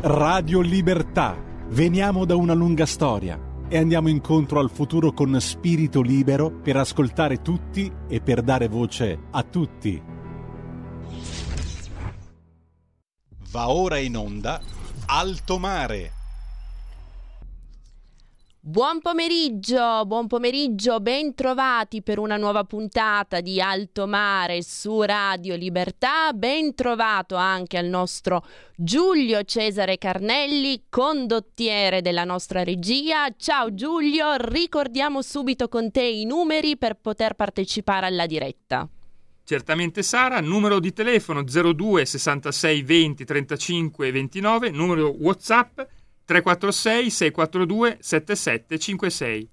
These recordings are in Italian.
Radio Libertà. Veniamo da una lunga storia e andiamo incontro al futuro con spirito libero per ascoltare tutti e per dare voce a tutti. Va ora in onda Alto Mare Buon pomeriggio, buon pomeriggio, ben trovati per una nuova puntata di Alto Mare su Radio Libertà. Ben trovato anche al nostro Giulio Cesare Carnelli, condottiere della nostra regia. Ciao Giulio, ricordiamo subito con te i numeri per poter partecipare alla diretta. Certamente Sara, numero di telefono 02 66 20 35 29, numero WhatsApp 346 642 7756.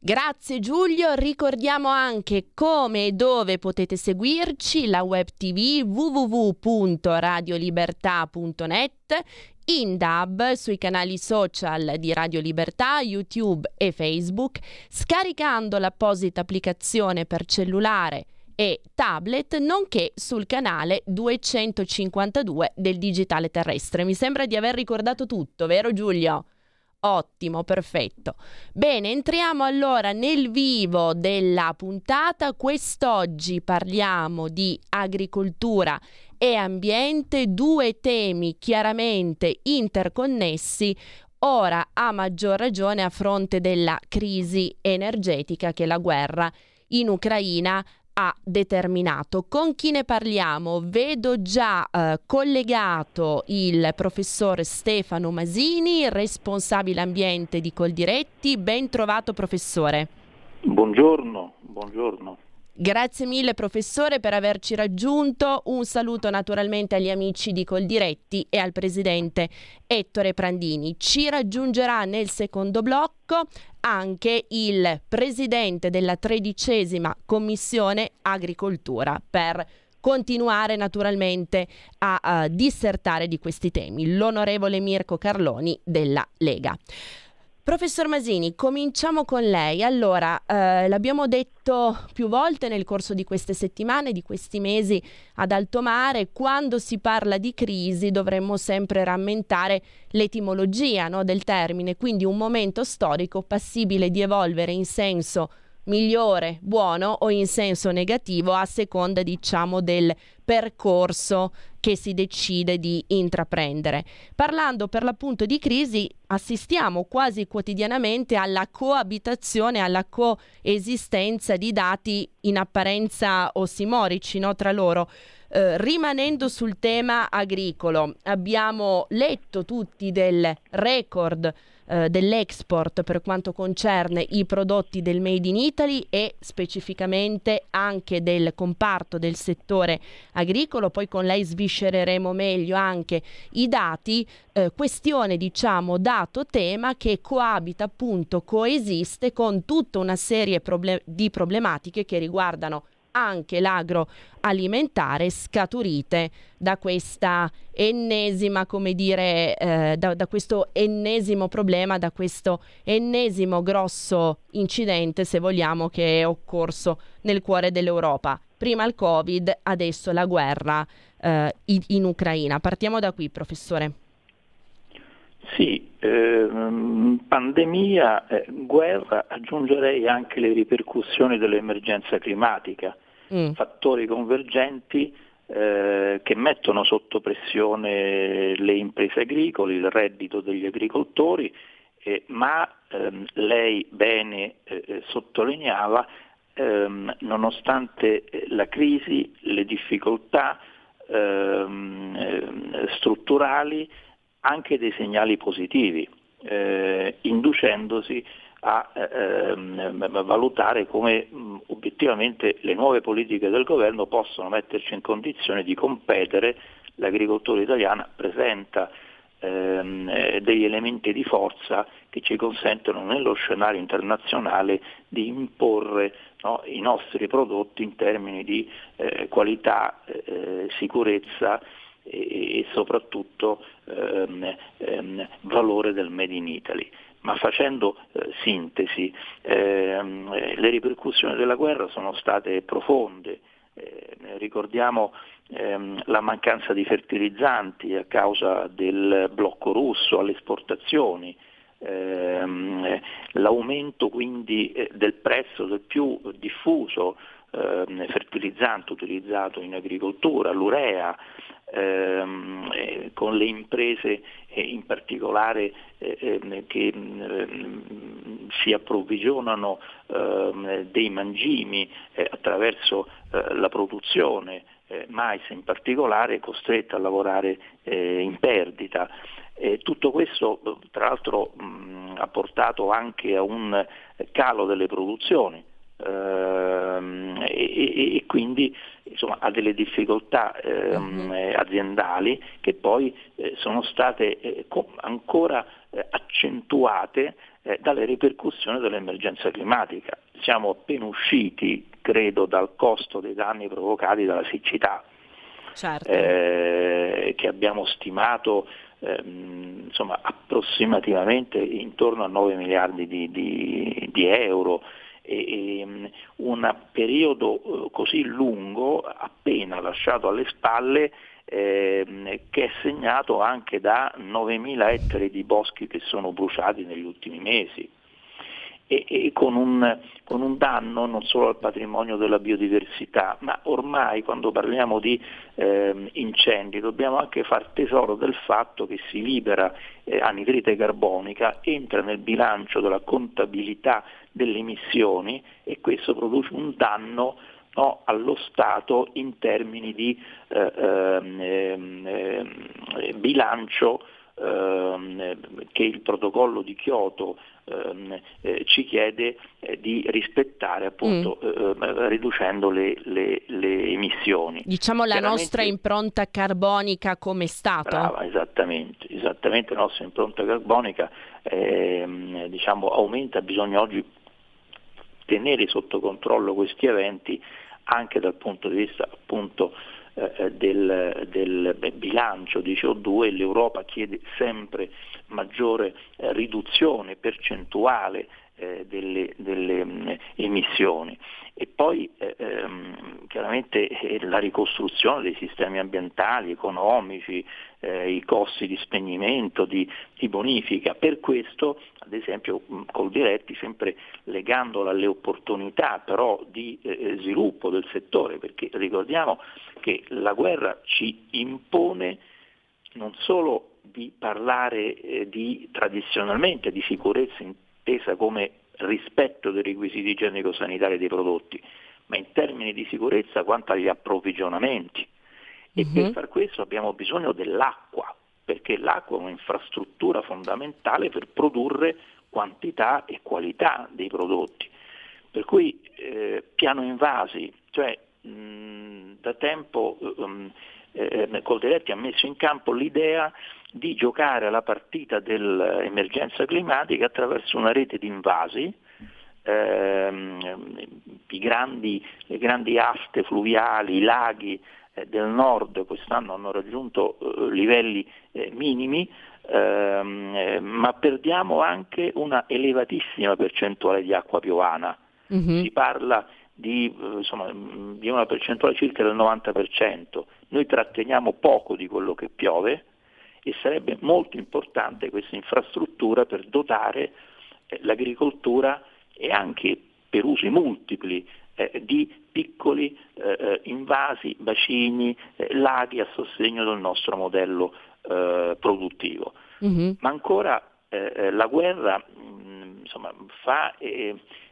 Grazie Giulio, ricordiamo anche come e dove potete seguirci, la web tv www.radiolibertà.net, in DAB sui canali social di Radio Libertà, YouTube e Facebook, scaricando l'apposita applicazione per cellulare e tablet, nonché sul canale 252 del digitale terrestre. Mi sembra di aver ricordato tutto, vero Giulio? Ottimo, perfetto. Bene, entriamo allora nel vivo della puntata. Quest'oggi parliamo di agricoltura e ambiente, due temi chiaramente interconnessi, ora a maggior ragione a fronte della crisi energetica che la guerra in Ucraina ha determinato. Con chi ne parliamo? Vedo già eh, collegato il professor Stefano Masini, responsabile ambiente di Coldiretti. Ben trovato professore. Buongiorno, buongiorno. Grazie mille professore per averci raggiunto. Un saluto naturalmente agli amici di Coldiretti e al presidente Ettore Prandini. Ci raggiungerà nel secondo blocco anche il presidente della tredicesima commissione agricoltura per continuare naturalmente a, a dissertare di questi temi, l'onorevole Mirko Carloni della Lega. Professor Masini, cominciamo con lei. Allora, eh, l'abbiamo detto più volte nel corso di queste settimane, di questi mesi ad alto mare, quando si parla di crisi dovremmo sempre rammentare l'etimologia no, del termine, quindi un momento storico passibile di evolvere in senso migliore, buono o in senso negativo a seconda diciamo del percorso che si decide di intraprendere. Parlando per l'appunto di crisi, assistiamo quasi quotidianamente alla coabitazione, alla coesistenza di dati in apparenza ossimorici no, tra loro. Eh, rimanendo sul tema agricolo, abbiamo letto tutti del record eh, dell'export per quanto concerne i prodotti del Made in Italy e specificamente anche del comparto del settore agricolo. Poi con lei sviscereremo meglio anche i dati, eh, questione diciamo dato tema che coabita appunto, coesiste con tutta una serie problem- di problematiche che riguardano anche l'agroalimentare scaturite da questa ennesima, come dire, eh, da, da, questo ennesimo problema, da questo ennesimo grosso incidente, se vogliamo, che è occorso nel cuore dell'Europa. Prima il Covid, adesso la guerra eh, in, in Ucraina. Partiamo da qui, professore. Sì, ehm, pandemia, eh, guerra, aggiungerei anche le ripercussioni dell'emergenza climatica, mm. fattori convergenti eh, che mettono sotto pressione le imprese agricole, il reddito degli agricoltori, eh, ma ehm, lei bene eh, eh, sottolineava, ehm, nonostante la crisi, le difficoltà ehm, strutturali, anche dei segnali positivi, eh, inducendosi a eh, ehm, valutare come mh, obiettivamente le nuove politiche del governo possono metterci in condizione di competere. L'agricoltura italiana presenta ehm, eh, degli elementi di forza che ci consentono nello scenario internazionale di imporre no, i nostri prodotti in termini di eh, qualità, eh, sicurezza e, e soprattutto ehm, ehm, valore del Made in Italy. Ma facendo eh, sintesi, ehm, le ripercussioni della guerra sono state profonde. Eh, ricordiamo ehm, la mancanza di fertilizzanti a causa del blocco russo alle esportazioni, ehm, l'aumento quindi eh, del prezzo del più diffuso ehm, fertilizzante utilizzato in agricoltura, l'urea, ehm, eh, con le imprese eh, in particolare eh, ehm, che ehm, si approvvigionano ehm, dei mangimi eh, attraverso eh, la produzione, mais in particolare, costretta a lavorare in perdita. tutto questo tra l'altro mh, ha portato anche a un calo delle produzioni ehm, e, e, quindi insomma, ha delle difficoltà ehm, uh-huh. aziendali che poi eh, sono state eh, co- ancora eh, accentuate eh, dalle ripercussioni dell'emergenza climatica. Siamo appena usciti, credo, dal costo dei danni provocati dalla siccità, certo. Eh, che abbiamo stimato ehm, insomma, approssimativamente intorno a 9 miliardi di, di, di euro un periodo eh, così lungo appena lasciato alle spalle eh, che è segnato anche da 9.000 ettari di boschi che sono bruciati negli ultimi mesi. E, e con, un, con, un, danno non solo al patrimonio della biodiversità, ma ormai quando parliamo di eh, incendi dobbiamo anche far tesoro del fatto che si libera eh, anidride carbonica, entra nel bilancio della contabilità delle emissioni e questo produce un danno no, allo Stato in termini di eh, ehm, ehm, bilancio ehm, che il protocollo di Kyoto eh, ci chiede eh, di rispettare appunto mm. eh, riducendo le, le, le, emissioni. Diciamo la nostra impronta carbonica come Stato? Brava, esattamente, esattamente la nostra impronta carbonica diciamo, aumenta, bisogna oggi tenere sotto controllo questi eventi anche dal punto di vista appunto eh, eh, del, del, bilancio di CO2 l'Europa chiede sempre maggiore eh, riduzione percentuale eh, delle, delle mh, mm, emissioni e poi eh, ehm, chiaramente eh, la ricostruzione dei sistemi ambientali, economici, eh, i costi di spegnimento, di, di, bonifica. Per questo, ad esempio, mm, col diretti, sempre legandola alle opportunità però di eh, eh, sviluppo del settore, perché ricordiamo che la guerra ci impone non solo di parlare eh, di, tradizionalmente di sicurezza intesa come rispetto dei requisiti igienico-sanitari dei prodotti, ma in termini di sicurezza quanto agli approvvigionamenti. E uh-huh. per mhm. far questo abbiamo bisogno dell'acqua, perché l'acqua è un'infrastruttura fondamentale per produrre quantità e qualità dei prodotti. Per cui eh, piano invasi, cioè mh, da tempo um, eh, Coldiretti ha messo in campo l'idea di giocare la partita dell'emergenza climatica attraverso una rete di invasi, ehm, grandi, le grandi aste fluviali, i laghi eh, del nord quest'anno hanno raggiunto eh, livelli eh, minimi, ehm, eh, ma perdiamo anche una elevatissima percentuale di acqua piovana. Mm-hmm. Si parla di, eh, insomma, di una percentuale circa del 90%. Noi tratteniamo poco di quello che piove, e sarebbe molto importante questa infrastruttura per dotare eh, l'agricoltura e anche per usi multipli eh, di piccoli eh, eh invasi, bacini, eh, laghi a sostegno del nostro modello produttivo. Mm-hmm. Ma ancora la guerra mh, mm, insomma, fa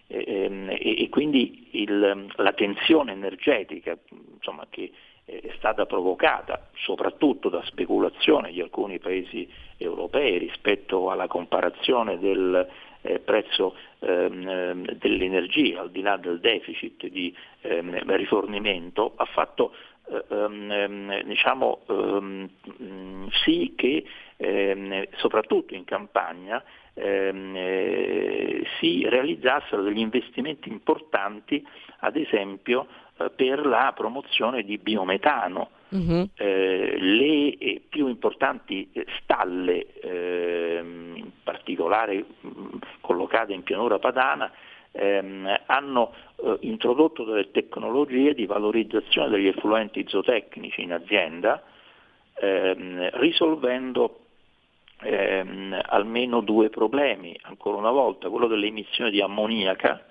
e, e, e quindi il, la tensione energetica insomma, che è stata provocata soprattutto da speculazione di alcuni paesi europei rispetto alla comparazione del eh, prezzo ehm, dell'energia al di là del deficit di ehm, rifornimento ha fatto eh, ehm, diciamo, ehm, sì che ehm, soprattutto in campagna ehm, eh, si realizzassero degli investimenti importanti ad esempio eh, per la promozione di biometano. Uh-huh. Eh, le eh, più importanti stalle, eh, in particolare mh, collocate in pianura padana, ehm, hanno eh, introdotto delle tecnologie di valorizzazione degli effluenti zootecnici in azienda, ehm, risolvendo ehm, almeno due problemi, ancora una volta, quello delle emissioni di ammoniaca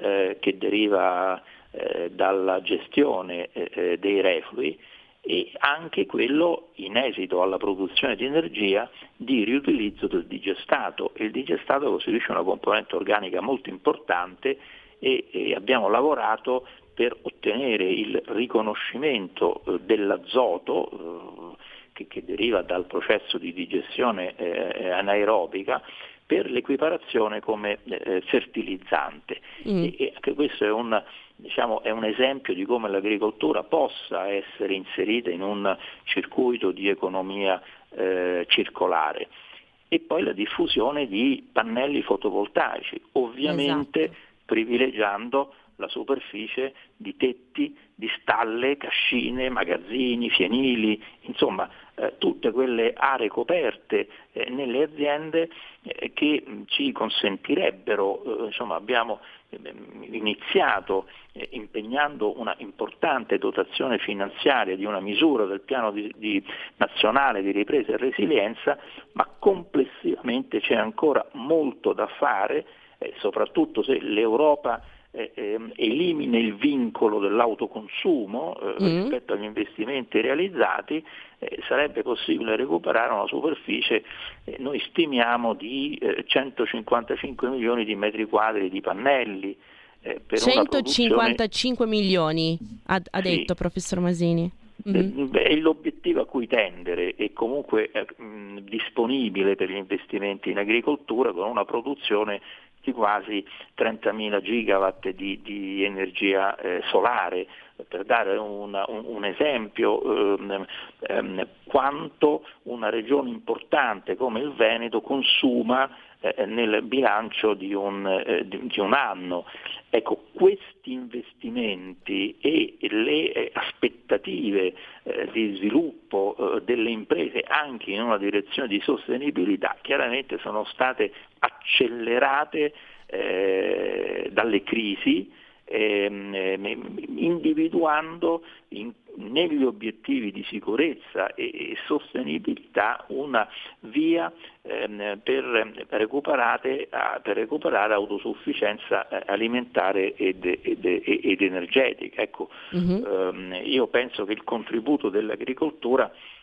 eh, che deriva eh, dalla gestione eh, eh, dei reflui e anche quello in esito alla produzione di energia di riutilizzo del digestato. Il digestato costituisce una componente organica molto importante e, e abbiamo lavorato per ottenere il riconoscimento eh, dell'azoto eh, che, che, deriva dal processo di digestione eh, anaerobica per l'equiparazione come eh, fertilizzante. Mm. E, e, anche questo è un, diciamo, è un, esempio di come l'agricoltura possa essere inserita in un circuito di economia eh, circolare. E poi la diffusione di pannelli fotovoltaici, ovviamente esatto. privilegiando la superficie di tetti, di stalle, cascine, magazzini, fienili, insomma eh, tutte quelle aree coperte eh, nelle aziende eh, che ci consentirebbero, eh, insomma abbiamo iniziato eh, impegnando una importante dotazione finanziaria di una misura del piano di, di nazionale di ripresa e resilienza, ma complessivamente c'è ancora molto da fare, eh, soprattutto se l'Europa eh, ehm, elimina il vincolo dell'autoconsumo eh, mm. rispetto agli investimenti realizzati, eh, sarebbe possibile recuperare una superficie, eh, noi stimiamo di 155 eh, milioni di metri quadri di pannelli. Eh, per 155 milioni, ha, ha sì. detto professor Masini. Mm-hmm. È l'obiettivo a cui tendere è comunque mh, disponibile per gli investimenti in agricoltura con una produzione di quasi 30.000 gigawatt di, di energia eh, solare. Per dare un, un, esempio, ehm, ehm, quanto una regione importante come il Veneto consuma eh, nel bilancio di un, eh, di, un anno. Ecco, questi investimenti e le eh, aspettative eh, di sviluppo eh, delle imprese anche in una direzione di sostenibilità chiaramente sono state accelerate eh, dalle crisi ehm, ehm, individuando in, negli obiettivi di sicurezza e, e sostenibilità una via ehm, per, recuperare, per, recuperare, autosufficienza eh, alimentare ed, ed, ed energetica. Ecco, mm-hmm. io penso che il contributo dell'agricoltura Ehm,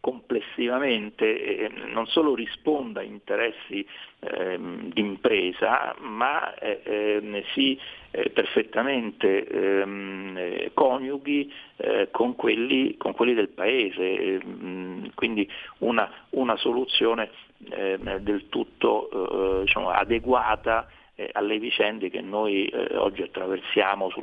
complessivamente eh, non solo risponda a interessi eh, d'impresa, ma eh, ehm, si eh, perfettamente ehm, eh, coniughi eh, con quelli, con, quelli, del Paese, quindi una, una soluzione del tutto diciamo, adeguata alle vicende che noi oggi attraversiamo su,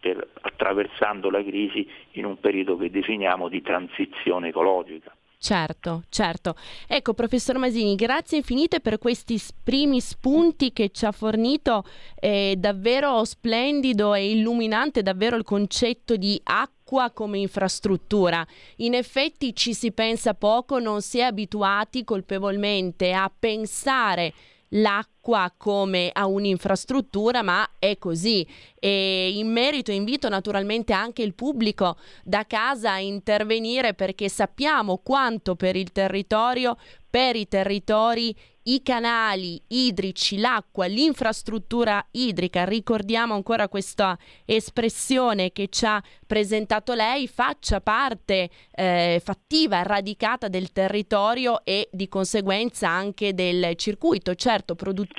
per, attraversando la crisi in un periodo che definiamo di transizione ecologica. Certo, certo. Ecco, professor Masini, grazie infinite per questi primi spunti che ci ha fornito. È davvero splendido e illuminante davvero il concetto di acqua come infrastruttura. In effetti ci si pensa poco, non si è abituati colpevolmente a pensare l'acqua come a un'infrastruttura, ma è così. E in merito invito naturalmente anche il pubblico da casa a intervenire perché sappiamo quanto per il territorio, per i territori i canali idrici, l'acqua, l'infrastruttura idrica, ricordiamo ancora questa espressione che ci ha presentato lei, faccia parte eh, fattiva, radicata del territorio e di conseguenza anche del circuito, certo produttivo,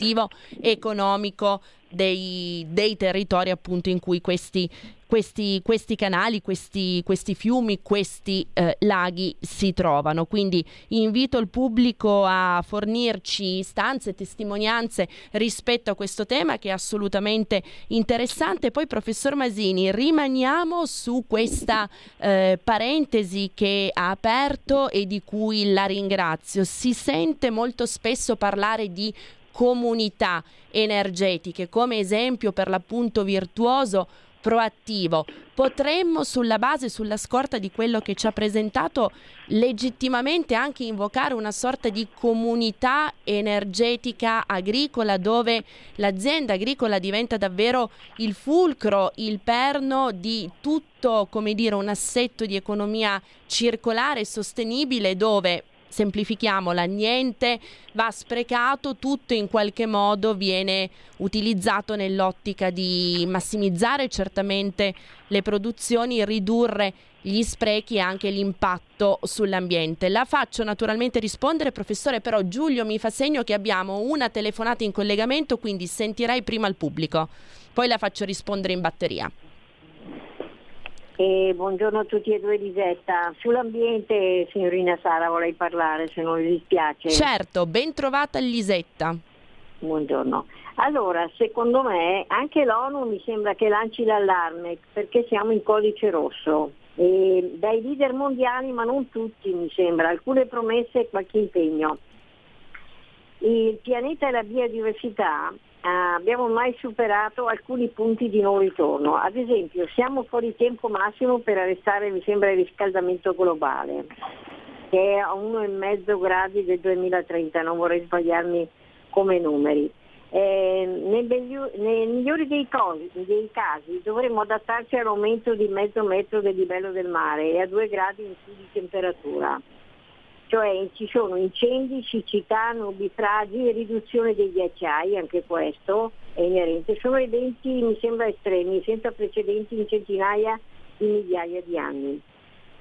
economico dei, dei territori appunto in cui questi questi, questi canali, questi, questi, fiumi, questi eh, laghi si trovano. Quindi invito il pubblico a fornirci istanze testimonianze rispetto a questo tema che è assolutamente interessante. Poi, professor Masini, rimaniamo su questa eh, parentesi che ha aperto e di cui la ringrazio. Si sente molto spesso parlare di comunità energetiche come esempio per l'appunto virtuoso proattivo. Potremmo sulla base, sulla scorta di quello che ci ha presentato, legittimamente anche invocare una sorta di comunità energetica agricola dove l'azienda agricola diventa davvero il fulcro, il perno di tutto, come dire, un assetto di economia circolare e sostenibile dove semplifichiamola, niente va sprecato, tutto in qualche modo viene utilizzato nell'ottica di massimizzare certamente le produzioni, ridurre gli sprechi e anche l'impatto sull'ambiente. La faccio naturalmente rispondere, professore, però Giulio mi fa segno che abbiamo una telefonata in collegamento, quindi sentirei prima il pubblico, poi la faccio rispondere in batteria. E buongiorno a tutti e due Lisetta. Sull'ambiente, signorina Sara, vorrei parlare se non le dispiace. Certo, ben trovata Lisetta. Buongiorno. Allora, secondo me anche l'ONU mi sembra che lanci l'allarme perché siamo in codice rosso. E dai leader mondiali, ma non tutti mi sembra, alcune promesse e qualche impegno. Il pianeta e la biodiversità abbiamo mai superato alcuni punti di non ritorno. Ad esempio siamo fuori tempo massimo per arrestare, mi sembra, il riscaldamento globale, che è a 1,5 gradi del 2030, non vorrei sbagliarmi come numeri. Eh, nei, nei, migliori dei, cosi, dei, casi dovremmo adattarci all'aumento di mezzo metro del livello del mare e a 2 gradi in più di temperatura cioè ci sono incendi, siccità, nubifragi, riduzione dei ghiacciai, anche questo è inerente, sono eventi mi sembra estremi, senza precedenti in centinaia di migliaia di anni.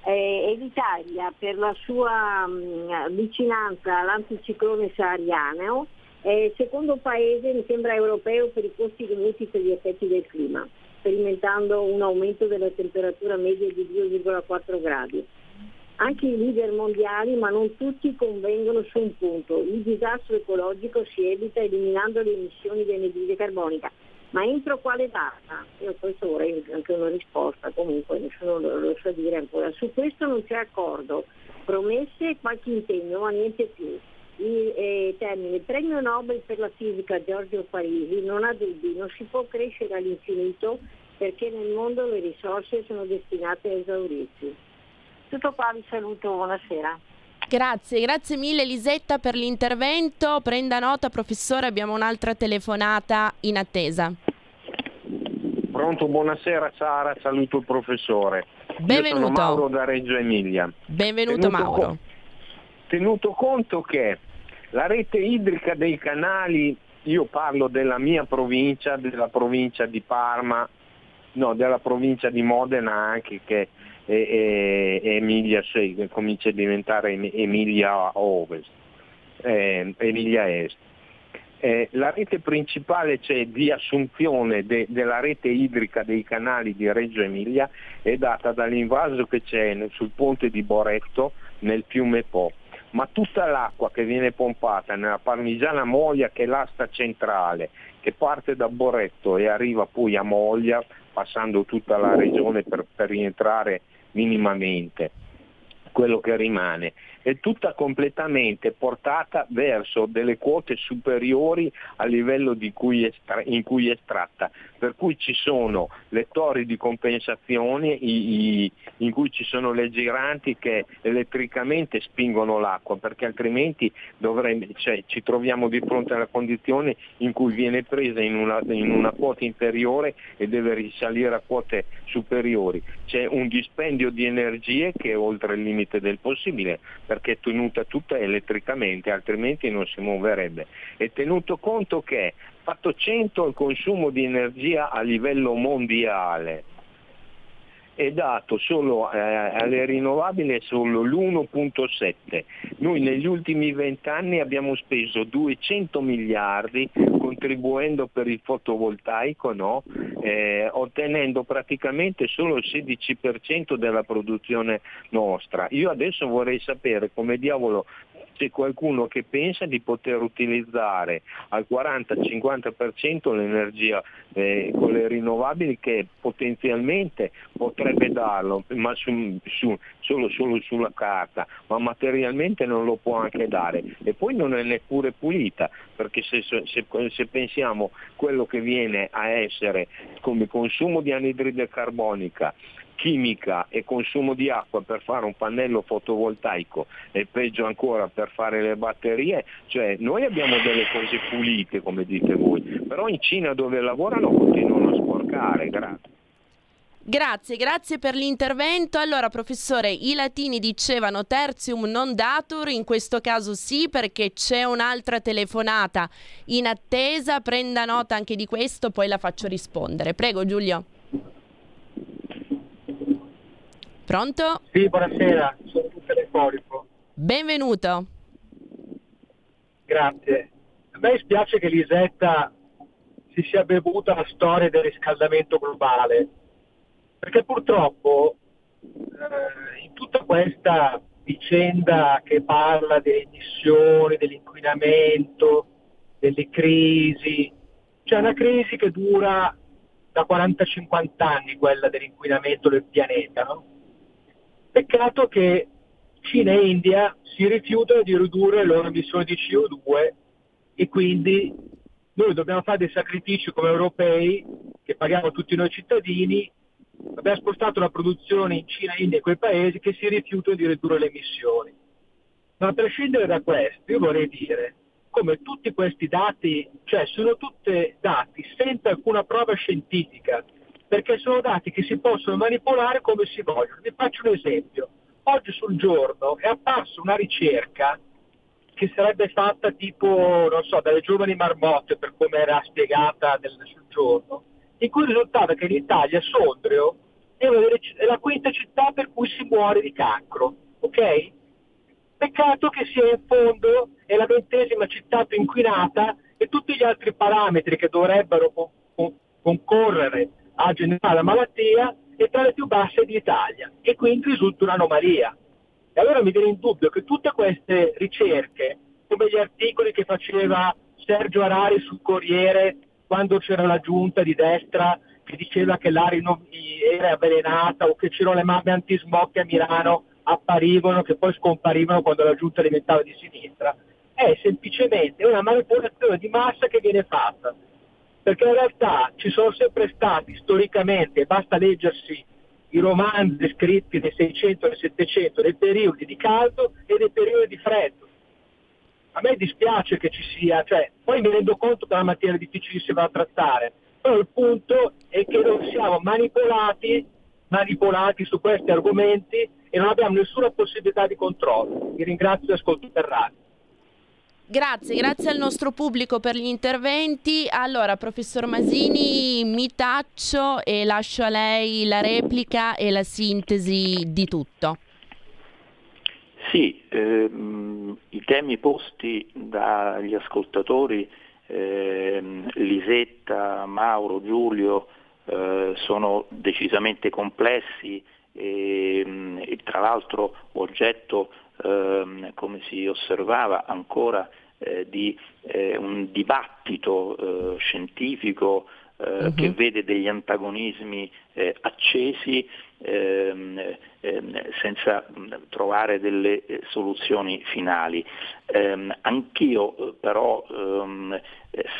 Eh, e l'Italia per la sua mh, vicinanza all'anticiclone sahariano è il secondo paese, mi sembra europeo, per i costi dovuti per gli effetti del clima, sperimentando un aumento della temperatura media di 2,4 gradi. Anche i leader mondiali, ma non tutti, convengono su un punto. Il disastro ecologico si evita eliminando le emissioni di anidride carbonica. Ma entro quale data? Io questo vorrei anche una risposta, comunque nessuno lo, lo sa dire ancora. Su questo non c'è accordo. Promesse qualche impegno, ma niente più. Il, eh, termine, il premio Nobel per la fisica Giorgio Parisi non ha dubbi, non si può crescere all'infinito perché nel mondo le risorse sono destinate a esaurirsi. Tutto qua, vi saluto, buonasera. Grazie, grazie mille Elisetta per l'intervento. Prenda nota, professore, abbiamo un'altra telefonata in attesa. Pronto, buonasera Sara, saluto il professore. Benvenuto. Io sono Mauro da Reggio Emilia. Benvenuto tenuto Mauro. Co- tenuto conto che la rete idrica dei canali, io parlo della mia provincia, della provincia di Parma, no, della provincia di Modena anche che e, e Emilia che comincia a diventare Emilia Ovest, eh, Emilia Est. Eh, la rete principale cioè, di assunzione de, della rete idrica dei canali di Reggio Emilia è data dall'invaso che c'è sul ponte di Boretto nel fiume Po ma tutta l'acqua che viene pompata nella parmigiana Moglia che è l'asta centrale, che parte da Boretto e arriva poi a Moglia, passando tutta la regione per, per rientrare minimamente quello che rimane è tutta completamente portata verso delle quote superiori al livello cui estra- in cui è estratta, per cui ci sono le torri di compensazione i, i, in cui ci sono le giranti che elettricamente spingono l'acqua, perché altrimenti dovremmo, cioè, ci troviamo di fronte alla condizione in cui viene presa in una, in una quota inferiore e deve risalire a quote superiori. C'è un dispendio di energie che è oltre il limite del possibile, perché è tenuta tutta elettricamente, altrimenti non si muoverebbe. E tenuto conto che fatto 100 il consumo di energia a livello mondiale, è dato solo eh, alle rinnovabili solo l'1.7. Noi negli ultimi vent'anni abbiamo speso 200 miliardi contribuendo per il fotovoltaico, no? eh, ottenendo praticamente solo il 16% della produzione nostra. Io adesso vorrei sapere come diavolo c'è qualcuno che pensa di poter utilizzare al 40-50% l'energia eh, con le rinnovabili che potenzialmente potrebbe darlo, ma su, su, solo, solo, sulla carta, ma materialmente non lo può anche dare. E poi non è neppure pulita, perché se, se, se pensiamo quello che viene a essere come consumo di anidride carbonica, chimica e consumo di acqua per fare un pannello fotovoltaico e peggio ancora per fare le batterie, cioè noi abbiamo delle cose pulite come dite voi, però in Cina dove lavorano continuano a sporcare, grazie. Grazie, grazie per l'intervento. Allora, professore, i latini dicevano tertium non datur, in questo caso sì, perché c'è un'altra telefonata in attesa. Prenda nota anche di questo, poi la faccio rispondere. Prego, Giulio. Pronto? Sì, buonasera, sono un telefonico. Benvenuto. Grazie. A me spiace che Lisetta si sia bevuta la storia del riscaldamento globale, perché purtroppo eh, in tutta questa vicenda che parla delle emissioni, dell'inquinamento, delle crisi, c'è una crisi che dura da 40-50 anni, quella dell'inquinamento del pianeta, no? Peccato che Cina e India si rifiutano di ridurre le loro emissioni di CO2 e quindi noi dobbiamo fare dei sacrifici come europei che paghiamo tutti noi cittadini. Abbiamo spostato la produzione in Cina, India e quei paesi che si rifiutano di ridurre le emissioni. Ma a prescindere da questo, io vorrei dire come tutti questi dati, cioè sono tutti dati senza alcuna prova scientifica, perché sono dati che si possono manipolare come si vogliono. Vi faccio un esempio. Oggi sul giorno è apparsa una ricerca che sarebbe fatta tipo, non so, dalle giovani marmotte per come era spiegata nel, sul giorno, in cui risultava che l'Italia, Sondrio, è, delle, è la quinta città per cui si muore di cancro, ok? Peccato che sia in fondo è la ventesima città più inquinata e tutti gli altri parametri che dovrebbero concorrere a generare la malattia è tra le più basse d'Italia e quindi risulta un'anomalia. E allora mi viene in dubbio che tutte queste ricerche, come gli articoli che faceva Sergio Arari sul Corriere quando c'era la giunta di destra che diceva che l'aria era avvelenata o che c'erano le mamme antismog a Milano apparivano che poi scomparivano quando la giunta diventava di sinistra, è semplicemente una manipolazione di massa che viene fatta perché in realtà ci sono sempre stati storicamente, basta leggersi i romanzi scritti nel 600 e nel 700, dei periodi di caldo e dei periodi di freddo. A me dispiace che ci sia, cioè, poi mi rendo conto che è una materia difficilissima da trattare, però il punto è che noi siamo manipolati, manipolati su questi argomenti e non abbiamo nessuna possibilità di controllo. Vi ringrazio e ascolto per radio. Grazie, grazie al nostro pubblico per gli interventi. Allora, professor Masini, mi taccio e lascio a lei la replica e la sintesi di tutto. Sì, ehm, i temi posti dagli ascoltatori ehm, Lisetta, Mauro, Giulio eh, sono decisamente complessi e, ehm, e tra l'altro oggetto, ehm, come si osservava, ancora eh, di eh, un dibattito eh, scientifico uh-huh. che vede degli antagonismi eh, accesi ehm, ehm, senza trovare delle soluzioni finali. Ehm, anch'io però ehm,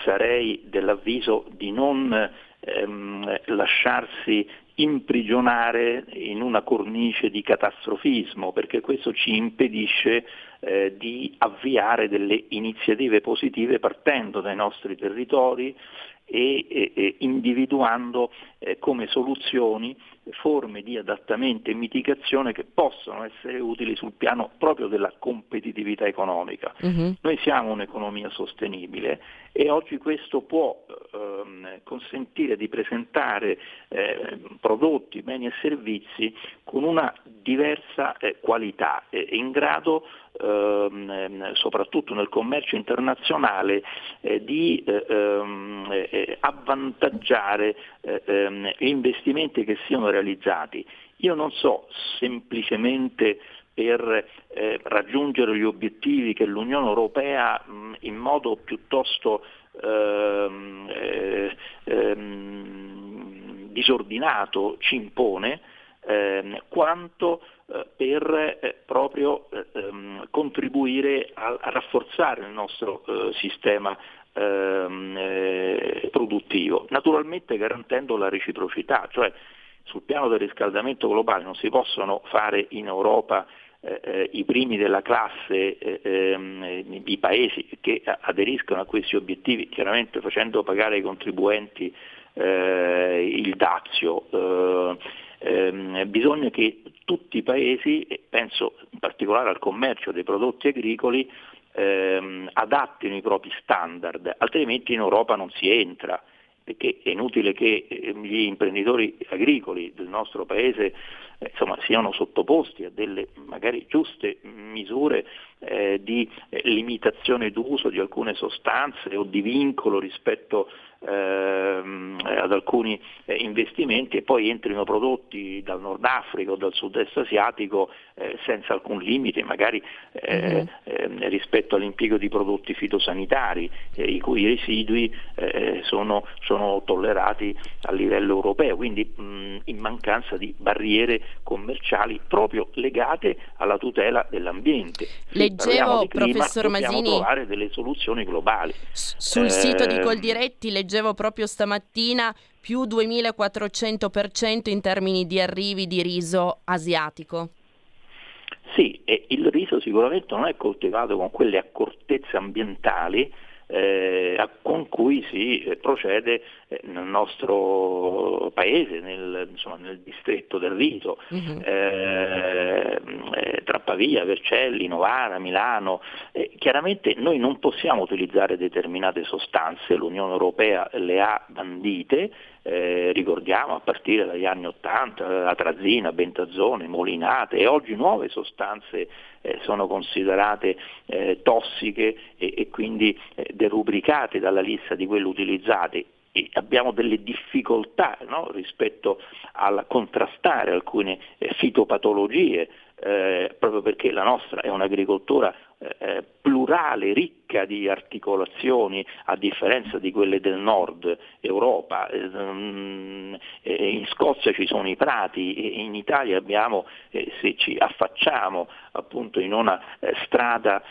sarei dell'avviso di non ehm, lasciarsi imprigionare in una cornice di catastrofismo, perché questo ci impedisce eh, di avviare delle iniziative positive partendo dai nostri territori e, e, e individuando eh, come soluzioni forme di adattamento e mitigazione che possono essere utili sul piano proprio della competitività economica. Uh-huh. Noi siamo un'economia sostenibile e oggi questo può ehm, consentire di presentare eh, prodotti, beni e servizi con una diversa eh, qualità, eh, in grado ehm, soprattutto nel commercio internazionale eh, di eh, ehm, eh, avvantaggiare ehm, investimenti che siano realizzati. Io non so semplicemente per eh, raggiungere gli obiettivi che l'Unione Europea mh, in modo piuttosto ehm, eh, ehm, disordinato ci impone, ehm, quanto eh, per eh, proprio eh, ehm, contribuire a, a, rafforzare il nostro eh, sistema ehm, eh, produttivo, naturalmente garantendo la reciprocità, cioè sul piano del riscaldamento globale non si possono fare in Europa eh, i primi della classe, eh, ehm, i paesi che aderiscono a questi obiettivi, chiaramente facendo pagare ai contribuenti eh, il dazio. Eh, ehm, bisogna che tutti i paesi, penso in particolare al commercio dei prodotti agricoli, ehm, adattino i propri standard, altrimenti in Europa non si entra perché è inutile che eh, gli imprenditori agricoli del nostro Paese eh, insomma, siano sottoposti a delle magari giuste misure eh, di eh, limitazione d'uso di alcune sostanze o di vincolo rispetto ehm, ad alcuni eh, investimenti e poi entrino prodotti dal Nord Africa o dal sud-est asiatico eh, senza alcun limite, magari mm-hmm. rispetto all'impiego di prodotti fitosanitari, i cui residui sono, sono, tollerati a livello europeo, quindi mh, in mancanza di barriere commerciali proprio legate alla tutela dell'ambiente. Leggevo, professor Masini, trovare delle soluzioni globali. sul eh, sito di Coldiretti leggevo proprio stamattina più 2400% in termini di arrivi di riso asiatico. Sì, e il riso sicuramente non è coltivato con quelle accortezze ambientali eh, con cui si eh, procede eh, nel nostro paese, nel, insomma, nel distretto del Riso, uh-huh. eh, tra Pavia, Vercelli, Novara, Milano. chiaramente noi non possiamo utilizzare determinate sostanze, l'Unione Europea le ha bandite, eh, ricordiamo a partire dagli anni 80, atrazina, bentazone, molinate e oggi nuove sostanze eh, sono considerate eh, tossiche e, e quindi eh, derubricate dalla lista di quelle utilizzate. E abbiamo delle difficoltà no, rispetto a contrastare alcune eh, fitopatologie eh, proprio perché la nostra è un'agricoltura eh, plurale, ricca di articolazioni, a differenza di quelle del nord Europa. Eh, mm, eh in Scozia ci sono i prati, in Italia abbiamo, eh, se ci affacciamo appunto in una eh, strada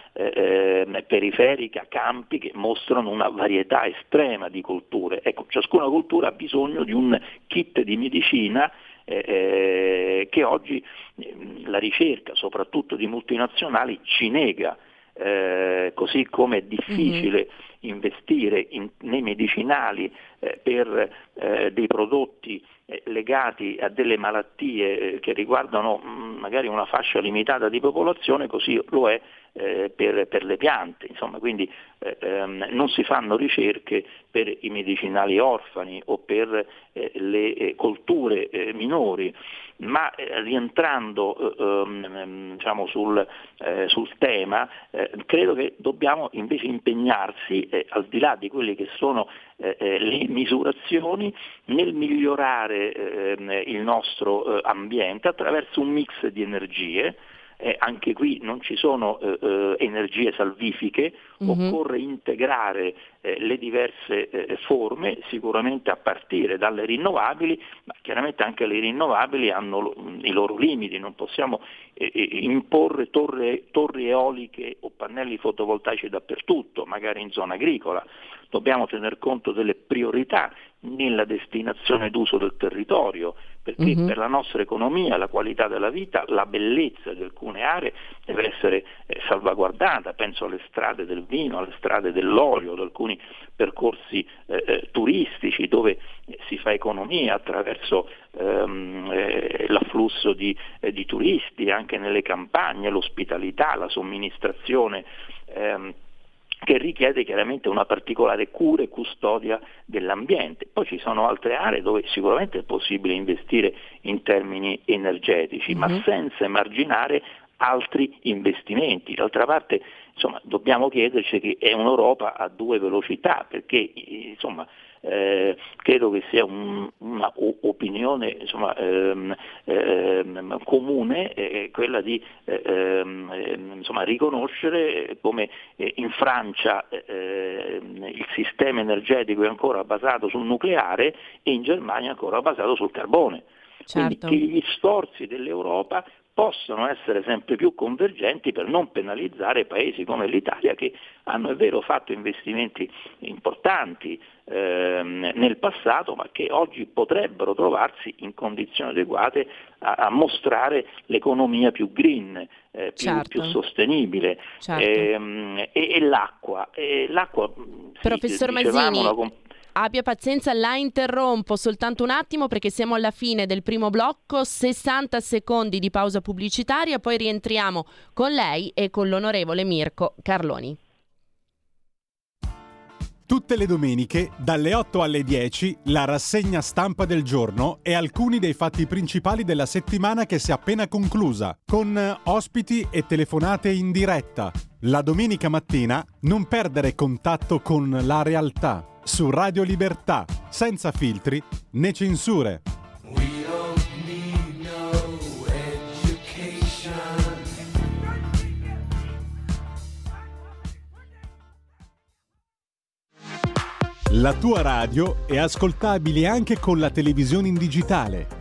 periferica, campi che mostrano una varietà estrema di colture. Ecco, ciascuna cultura ha bisogno di un kit di medicina eh, eh, che oggi ehm, la ricerca, soprattutto di multinazionali, ci nega, eh, così come è difficile mm-hmm. Investire in, nei medicinali eh, per eh, dei prodotti eh, legati a delle malattie che riguardano mm, magari una fascia limitata di popolazione, così lo è eh, per, le piante, insomma, quindi eh, ehm, non si fanno ricerche per i medicinali orfani o per eh, le eh, colture eh, minori, ma eh, rientrando ehm, diciamo sul, sul, tema, credo che dobbiamo invece impegnarsi, al di là di quelle che sono le misurazioni, nel migliorare ehm, il nostro ambiente attraverso un mix di energie, eh, anche qui non ci sono eh, eh energie salvifiche, mm-hmm. occorre integrare eh, le diverse eh, forme, sicuramente a partire dalle rinnovabili, ma chiaramente anche le rinnovabili hanno lo, i loro limiti, non possiamo eh, imporre torre, torri eoliche o pannelli fotovoltaici dappertutto, magari in zona agricola, dobbiamo tener conto delle priorità nella destinazione d'uso del territorio, perché uh-huh. per la nostra economia, la qualità della vita, la bellezza di alcune aree deve essere eh, salvaguardata, penso alle strade del vino, alle strade dell'olio, ad alcuni percorsi eh, eh turistici dove si fa economia attraverso ehm, eh, l'afflusso di, eh, di, turisti anche nelle campagne, l'ospitalità, la somministrazione. Ehm, che richiede chiaramente una particolare cura e custodia dell'ambiente. Poi ci sono altre aree dove sicuramente è possibile investire in termini energetici, mm-hmm. ma mhm. senza emarginare altri investimenti. D'altra parte insomma, dobbiamo chiederci che è un'Europa a due velocità, perché insomma, eh, credo che sia un, una opinione insomma, ehm, ehm, comune eh, quella di eh, ehm, insomma, riconoscere come eh, in Francia ehm, il sistema energetico è ancora basato sul nucleare e in Germania è ancora basato sul carbone. Certo. Quindi che gli sforzi dell'Europa possano essere sempre più convergenti per non penalizzare paesi come l'Italia che hanno è vero fatto investimenti importanti ehm, nel passato ma che oggi potrebbero trovarsi in condizioni adeguate a, a mostrare l'economia più green, eh, più, Certo. più sostenibile Certo. Ehm, e, e l'acqua. E l'acqua sì, Professor una comp- Abbia pazienza, la interrompo soltanto un attimo perché siamo alla fine del primo blocco, 60 secondi di pausa pubblicitaria, poi rientriamo con lei e con l'onorevole Mirko Carloni. Tutte le domeniche, dalle 8 alle 10, la rassegna stampa del giorno e alcuni dei fatti principali della settimana che si è appena conclusa, con ospiti e telefonate in diretta. La domenica mattina non perdere contatto con la realtà su Radio Libertà, senza filtri né censure. La tua radio è ascoltabile anche con la televisione in digitale.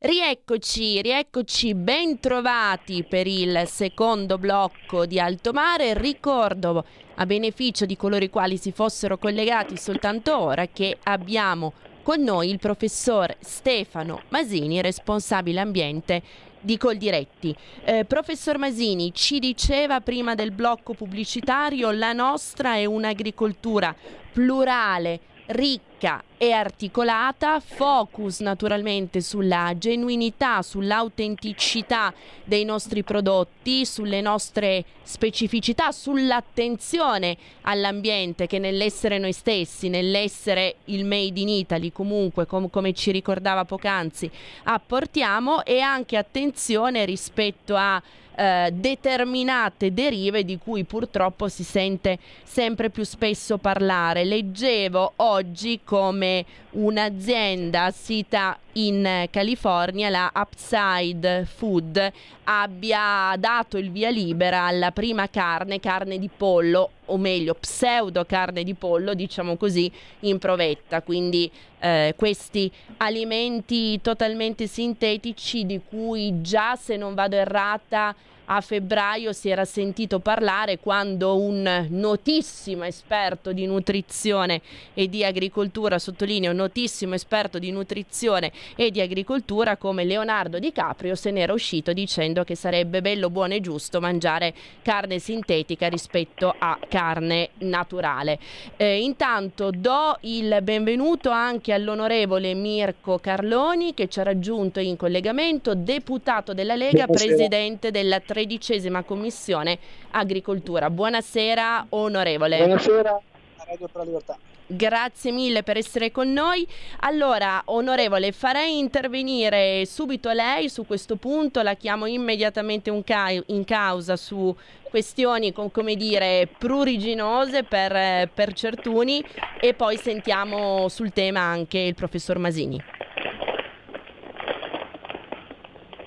Rieccoci, rieccoci, ben trovati per il secondo blocco di Alto Mare. Ricordo a beneficio di coloro i quali si fossero collegati soltanto ora che abbiamo con noi il professor Stefano Masini, responsabile ambiente di Coldiretti. Eh, professor Masini ci diceva prima del blocco pubblicitario la nostra è un'agricoltura plurale, ricca e articolata, focus naturalmente sulla genuinità, sull'autenticità dei nostri prodotti, sulle nostre specificità, sull'attenzione all'ambiente che nell'essere noi stessi, nell'essere il made in Italy comunque, com- come ci ricordava poc'anzi, apportiamo e anche attenzione rispetto a eh, determinate derive di cui purtroppo si sente sempre più spesso parlare. Leggevo oggi come un'azienda sita in California, la Upside Food, abbia dato il via libera alla prima carne, carne di pollo, o meglio pseudo carne di pollo, diciamo così, in provetta. Quindi eh, questi alimenti totalmente sintetici di cui già, se non vado errata, a febbraio si era sentito parlare quando un notissimo esperto di nutrizione e di agricoltura, sottolineo notissimo esperto di nutrizione e di agricoltura come Leonardo Di Caprio se n'era uscito dicendo che sarebbe bello, buono e giusto mangiare carne sintetica rispetto a carne naturale. Eh, intanto do il benvenuto anche all'onorevole Mirko Carloni che ci ha raggiunto in collegamento, deputato della Lega, Buonasera. presidente della tredicesima commissione agricoltura. Buonasera onorevole. Buonasera a Radio per la Libertà. Grazie mille per essere con noi. Allora, onorevole, farei intervenire subito lei su questo punto, la chiamo immediatamente un ca- in causa su questioni, com- come dire, pruriginose per, per certuni e poi sentiamo sul tema anche il professor Masini.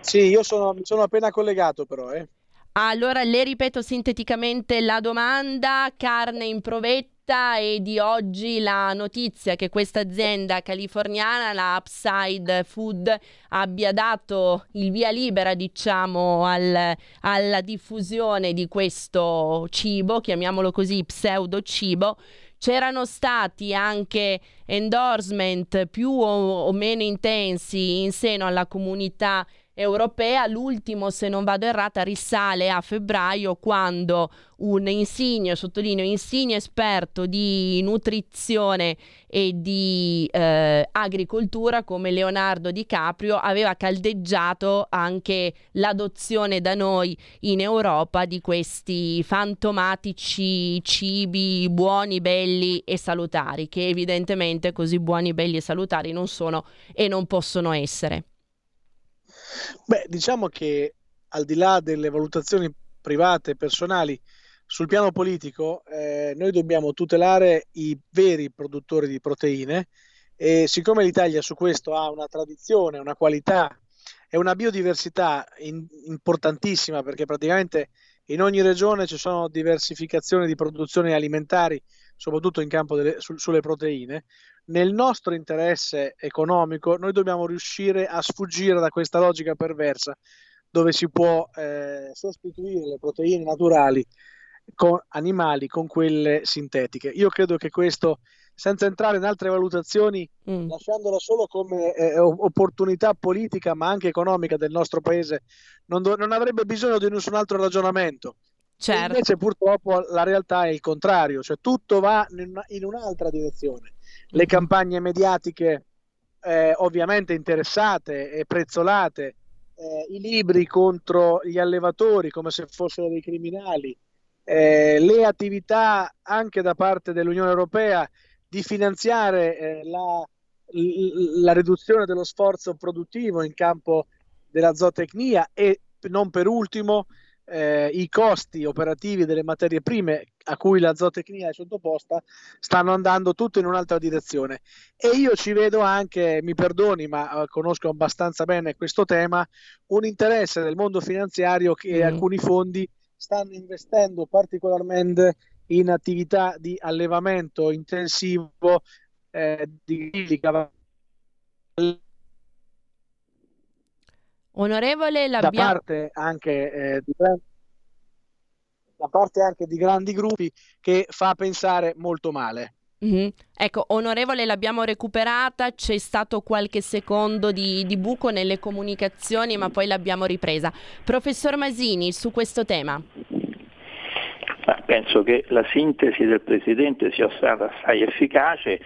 Sì, io sono, sono appena collegato però, eh. Allora, le ripeto sinteticamente la domanda, carne in provetta e di oggi la notizia che questa azienda californiana, la Upside Food, abbia dato il via libera, diciamo, al- alla diffusione di questo cibo, chiamiamolo così, pseudo cibo. C'erano stati anche endorsement più o, o meno intensi in seno alla comunità europea. L'ultimo, se non vado errata, risale a febbraio quando un insigne, sottolineo insigne esperto di nutrizione e di eh, agricoltura come Leonardo Di Caprio aveva caldeggiato anche l'adozione da noi in Europa di questi fantomatici cibi buoni, belli e salutari, che evidentemente così buoni, belli e salutari non sono e non possono essere. Beh, diciamo che al di là delle valutazioni private e personali, sul piano politico eh, noi dobbiamo tutelare i veri produttori di proteine e siccome l'Italia su questo ha una tradizione, una qualità e una biodiversità in, importantissima perché praticamente in ogni regione ci sono diversificazioni di produzioni alimentari, soprattutto in campo delle, su, sulle proteine, nel nostro interesse economico noi dobbiamo riuscire a sfuggire da questa logica perversa dove si può eh, sostituire le proteine naturali con animali con quelle sintetiche. Io credo che questo, senza entrare in altre valutazioni, mm. lasciandolo solo come eh, opportunità politica ma anche economica del nostro paese, non, do- non avrebbe bisogno di nessun altro ragionamento. Certo. Invece purtroppo la realtà è il contrario, cioè tutto va in, una- in un'altra direzione. Le mm. campagne mediatiche eh, ovviamente interessate e prezzolate, eh, i libri contro gli allevatori come se fossero dei criminali, eh, le attività anche da parte dell'Unione Europea di finanziare eh, la, la, riduzione dello sforzo produttivo in campo della zootecnia e non per ultimo eh, i costi operativi delle materie prime a cui la zootecnia è sottoposta stanno andando tutto in un'altra direzione e io ci vedo anche, mi perdoni ma eh, conosco abbastanza bene questo tema, un interesse del mondo finanziario che mm. alcuni fondi stanno investendo particolarmente in attività di allevamento intensivo eh, di cavalli. Onorevole, da parte anche eh, di da parte anche di grandi gruppi che fa pensare molto male. Mm-hmm. Ecco, onorevole, l'abbiamo recuperata, c'è stato qualche secondo di, di, buco nelle comunicazioni, ma poi l'abbiamo ripresa. Professor Masini, su questo tema. Penso che la sintesi del Presidente sia stata assai efficace.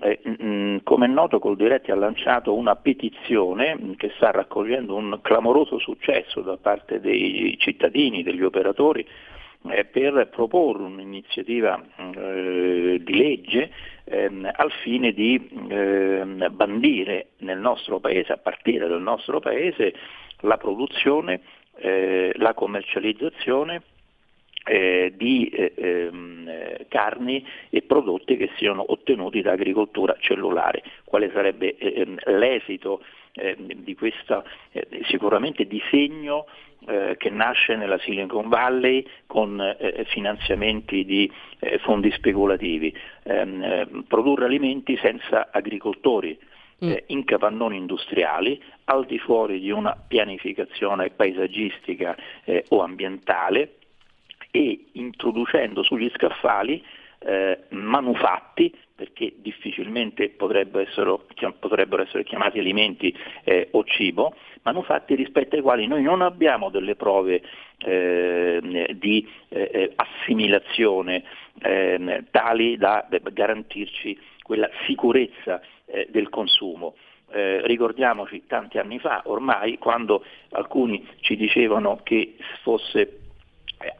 Eh, mh, mm, come è noto, Coldiretti ha lanciato una petizione che sta raccogliendo un clamoroso successo da parte dei cittadini, degli operatori, eh, per proporre un'iniziativa eh, di legge ehm, al fine di ehm, bandire nel nostro paese, a partire dal nostro paese, la produzione, eh, la commercializzazione eh, di eh, ehm, carni e prodotti che siano ottenuti da agricoltura cellulare. Quale sarebbe ehm, l'esito ehm, di questo eh, sicuramente disegno eh, che nasce nella Silicon Valley con eh, finanziamenti di eh, fondi speculativi, ehm, eh, produrre alimenti senza agricoltori. Mm. Eh, in capannoni industriali al di fuori di una pianificazione paesaggistica eh, o ambientale e introducendo sugli scaffali manufatti perché difficilmente potrebbero essere, potrebbero essere chiamati alimenti eh, o cibo, manufatti rispetto ai quali noi non abbiamo delle prove eh, di eh, assimilazione ehm, tali da garantirci quella sicurezza eh, del consumo. Eh, ricordiamoci tanti anni fa, ormai, quando alcuni ci dicevano che fosse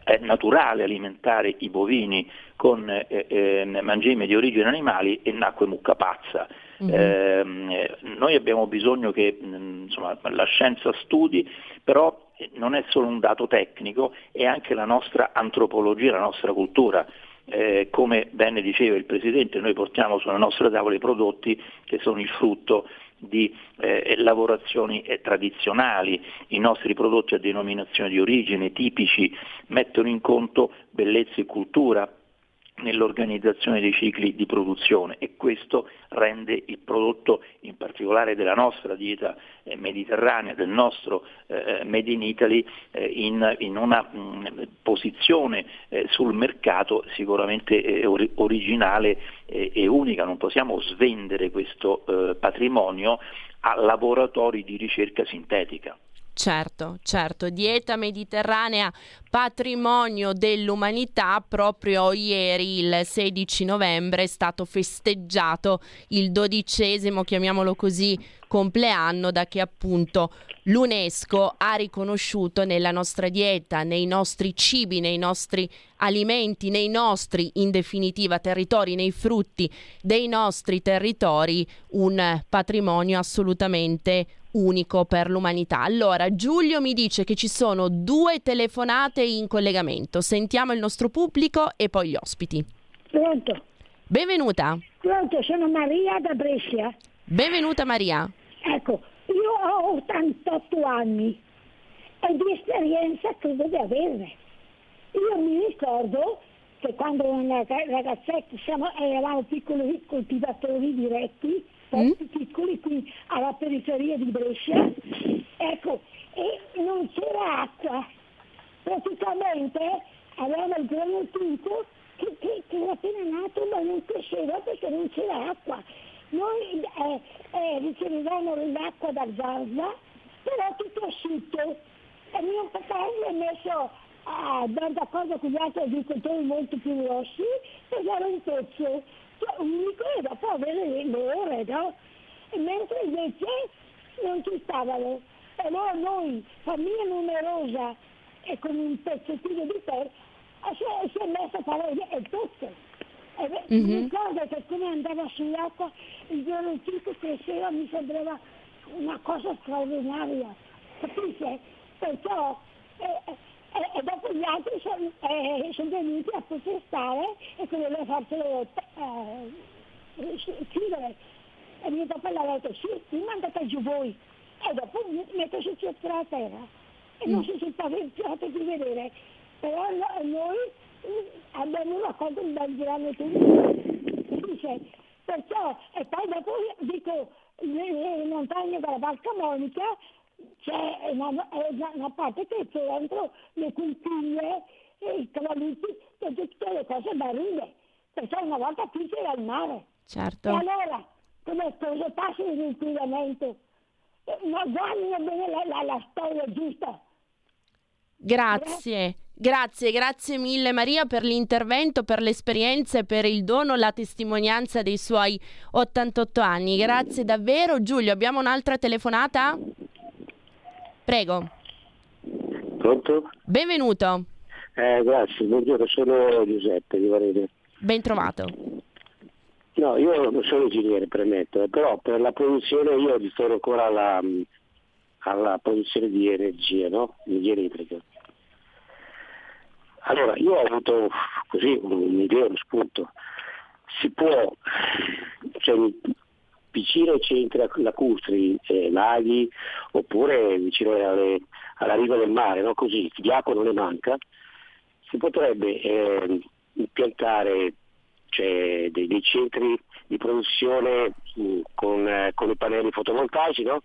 è naturale alimentare i bovini con eh, eh, mangime di origine animali e nacque mucca pazza. Mm-hmm. Eh, noi abbiamo bisogno che mm, insomma, la scienza studi, però non è solo un dato tecnico, è anche la nostra antropologia, la nostra cultura. Eh, come bene diceva il Presidente, noi portiamo sulle nostre tavole prodotti che sono il frutto di eh, lavorazioni eh, tradizionali, i nostri prodotti a denominazione di origine tipici mettono in conto bellezza e cultura, nell'organizzazione dei cicli di produzione e questo rende il prodotto in particolare della nostra dieta eh, mediterranea, del nostro eh, Made in Italy eh, in, in, una mh, mm, posizione eh, sul mercato sicuramente eh, or- originale e unica, non possiamo svendere questo eh, patrimonio a laboratori di ricerca sintetica. Certo, certo, dieta mediterranea, patrimonio dell'umanità, proprio ieri il 16 novembre è stato festeggiato il dodicesimo, chiamiamolo così, compleanno da che appunto l'UNESCO ha riconosciuto nella nostra dieta, nei nostri cibi, nei nostri alimenti, nei nostri, in definitiva, territori, nei frutti dei nostri territori, un patrimonio assolutamente unico per l'umanità. Allora, Giulio mi dice che ci sono due telefonate in collegamento. Sentiamo il nostro pubblico e poi gli ospiti. Pronto? Benvenuta. Pronto, sono Maria da Brescia. Benvenuta Maria. Ecco, io ho 88 anni e di esperienza credo di averne. Io mi ricordo che quando ragazzetti siamo, eravamo piccoli coltivatori diretti, mm? piccoli qui alla periferia di Brescia, ecco, e non c'era acqua. Praticamente avevamo il granotito che, che, che, era appena nato ma non cresceva perché non c'era acqua. Noi eh, eh, ricevevamo l'acqua da Garza, però tutto asciutto. E mio fratello ha messo a andare d'accordo con gli altri agricoltori molto più grossi per dare un cioè, unico e dopo avere le ore, no? E mentre invece non ci stavano. E allora noi, famiglia numerosa e con un pezzettino di terra, si, si è messo a fare il pozzo. E mm-hmm. mi ricordo che come andava sull'acqua il giorno tutto cresceva, mi sembrava una cosa straordinaria, capisce? Perciò eh, e, e, dopo gli altri sono eh, son venuti a protestare e quello farcelo eh, chiudere. E mio papà l'ha detto, sì, mi mandate giù voi. E dopo metto su la terra. E mm. non si sono spaventati di vedere. Però no, noi abbiamo raccolto un bel grande tutto. Perciò, e poi dopo dico, le, le montagne della Barca Monica c'è una, una parte che c'è dentro le culture e i cavallucci e tutte le cose marine, perché una volta qui c'era il mare. Certo. E allora, come cosa passa l'inquinamento? Ma guardino bene la, la, la storia giusta. Grazie. Grazie, grazie mille Maria per l'intervento, per l'esperienza e per il dono, la testimonianza dei suoi 88 anni. Grazie davvero. Giulio, abbiamo un'altra telefonata? Prego. Pronto? Benvenuto. Eh, grazie, buongiorno, sono Giuseppe di Varese. Ben trovato. No, io non sono ingegnere, premetto, però per la produzione io ritorno ancora alla, alla produzione di energia, no? Energia elettrica. Allora, io ho avuto così un'idea, uno spunto. Si può, cioè, vicino ai centri lacustri, eh, laghi, oppure vicino alle, alla riva del mare, no? così di acqua non ne manca, si potrebbe eh, impiantare cioè, dei, dei, centri di produzione mh, con, eh, con, i pannelli fotovoltaici no?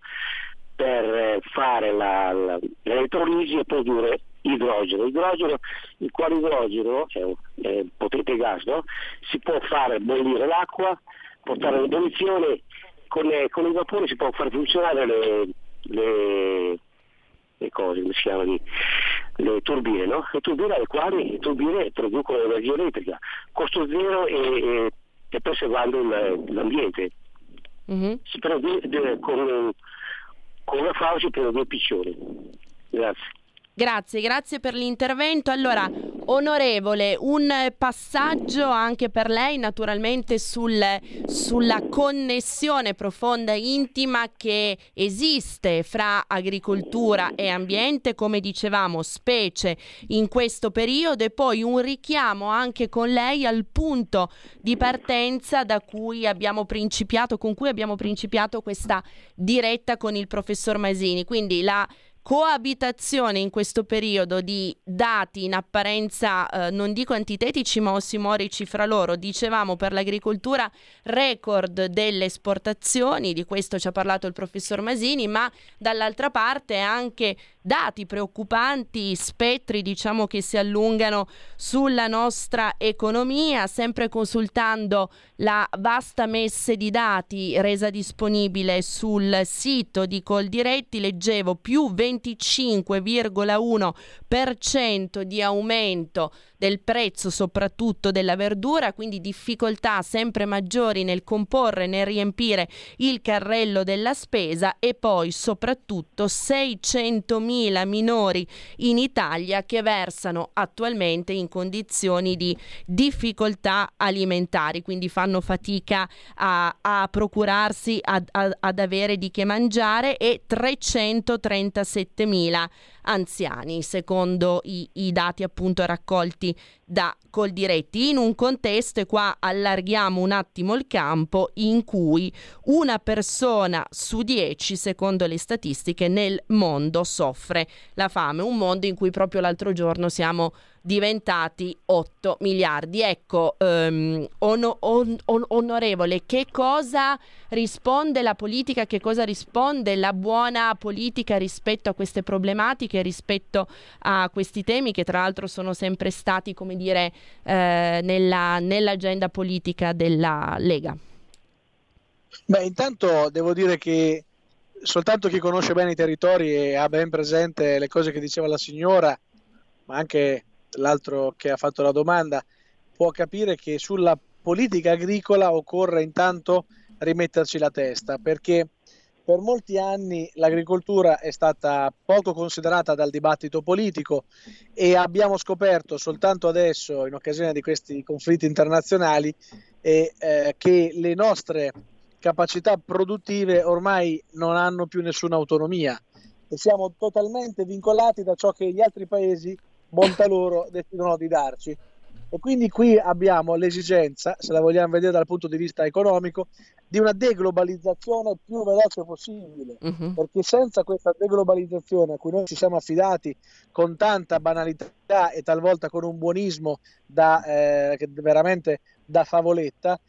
per eh, fare la, la, l'elettrolisi e produrre idrogeno. idrogeno il quale idrogeno è, è potente gas, no? si può fare bollire l'acqua, portare all'ebollizione con, con, il vapore si può far funzionare le, le, le cose, come si chiamano, le turbine, no? Le turbine alle quali le turbine producono energia elettrica, costo zero e, e, e preservando il, l'ambiente. Mm-hmm. Si prende, con, con una si prende due piccioni. Grazie. Grazie, grazie per l'intervento. Allora, onorevole, un passaggio anche per lei naturalmente sul, sulla connessione profonda e intima che esiste fra agricoltura e ambiente, come dicevamo, specie in questo periodo e poi un richiamo anche con lei al punto di partenza da cui abbiamo principiato, con cui abbiamo principiato questa diretta con il professor Masini. Quindi la coabitazione in questo periodo di dati in apparenza eh, non dico antitetici ma ossimorici fra loro. Dicevamo per l'agricoltura record delle esportazioni di questo ci ha parlato il professor Masini ma dall'altra parte anche dati preoccupanti spettri diciamo che si allungano sulla nostra economia sempre consultando la vasta messe di dati resa disponibile sul sito di Coldiretti. Leggevo più 20 25,1% di aumento del prezzo soprattutto della verdura, quindi difficoltà sempre maggiori nel comporre, nel riempire il carrello della spesa e poi soprattutto 600.000 minori in Italia che versano attualmente in condizioni di difficoltà alimentari, quindi fanno fatica a, a procurarsi, a, a, ad avere di che mangiare e 337.000 anziani, secondo i, i dati appunto raccolti da Coldiretti, in un contesto, e qua allarghiamo un attimo il campo, in cui una persona su dieci, secondo le statistiche, nel mondo soffre la fame, un mondo in cui proprio l'altro giorno siamo diventati 8 miliardi. Ecco, um, on- on- on- onorevole, che cosa risponde la politica, che cosa risponde la buona politica rispetto a queste problematiche, rispetto a questi temi che tra l'altro sono sempre stati, come dire, eh, nella, nell'agenda politica della Lega? Beh, intanto devo dire che soltanto chi conosce bene i territori e ha ben presente le cose che diceva la signora, ma anche l'altro che ha fatto la domanda, può capire che sulla politica agricola occorre intanto rimetterci la testa, perché per molti anni l'agricoltura è stata poco considerata dal dibattito politico e abbiamo scoperto soltanto adesso, in occasione di questi conflitti internazionali, eh, che le nostre capacità produttive ormai non hanno più nessuna autonomia. E siamo totalmente vincolati da ciò che gli altri paesi bontà loro decidono di darci. E quindi qui abbiamo l'esigenza, se la vogliamo vedere dal punto di vista economico, di una deglobalizzazione più veloce possibile, uh-huh. perché senza questa deglobalizzazione a cui noi ci siamo affidati con tanta banalità e talvolta con un buonismo da, eh, veramente da favoletta,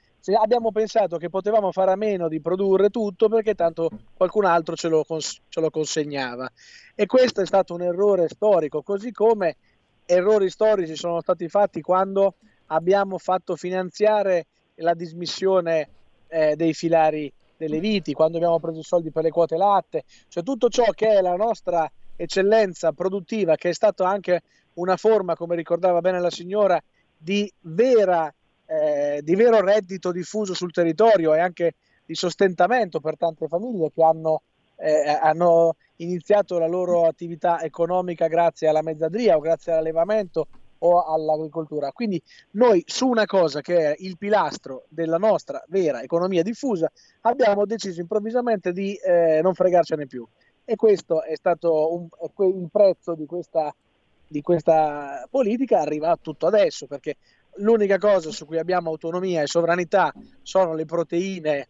abbiamo pensato che potevamo fare a meno di produrre tutto perché tanto qualcun altro ce lo, cons- ce lo consegnava. E questo è stato un errore storico, così come errori storici sono stati fatti quando abbiamo fatto finanziare la dismissione eh, dei filari delle viti, quando abbiamo preso i soldi per le quote latte, cioè tutto ciò che è la nostra eccellenza produttiva, che è stata anche una forma, come ricordava bene la signora, di, vera, eh, di vero reddito diffuso sul territorio e anche di sostentamento per tante famiglie che hanno, eh, hanno iniziato la loro attività economica grazie alla mezzadria o grazie all'allevamento o all'agricoltura. Quindi noi su una cosa che è il pilastro della nostra vera economia diffusa abbiamo deciso improvvisamente di eh, non fregarcene più. E questo è stato un, il prezzo di questa, di questa politica, arriva tutto adesso, perché l'unica cosa su cui abbiamo autonomia e sovranità sono le proteine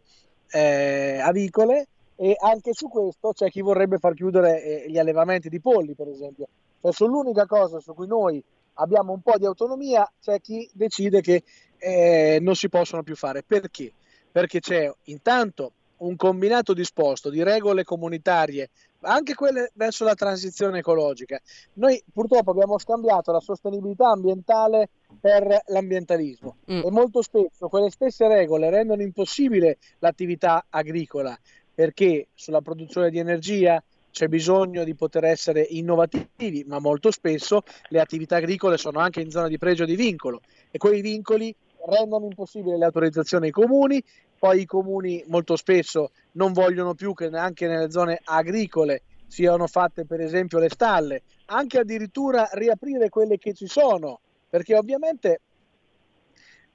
eh, avicole e anche su questo c'è chi vorrebbe far chiudere eh, gli allevamenti di polli, per esempio. Cioè, sull'unica cosa su cui noi abbiamo un po' di autonomia, c'è chi decide che eh, non si possono più fare. Perché? Perché c'è intanto un combinato disposto di regole comunitarie, anche quelle verso la transizione ecologica. Noi purtroppo abbiamo scambiato la sostenibilità ambientale per l'ambientalismo mm. e molto spesso quelle stesse regole rendono impossibile l'attività agricola perché sulla produzione di energia c'è bisogno di poter essere innovativi, ma molto spesso le attività agricole sono anche in zona di pregio di vincolo e quei vincoli rendono impossibile le autorizzazioni ai comuni, poi i comuni molto spesso non vogliono più che neanche nelle zone agricole siano fatte per esempio le stalle, anche addirittura riaprire quelle che ci sono, perché ovviamente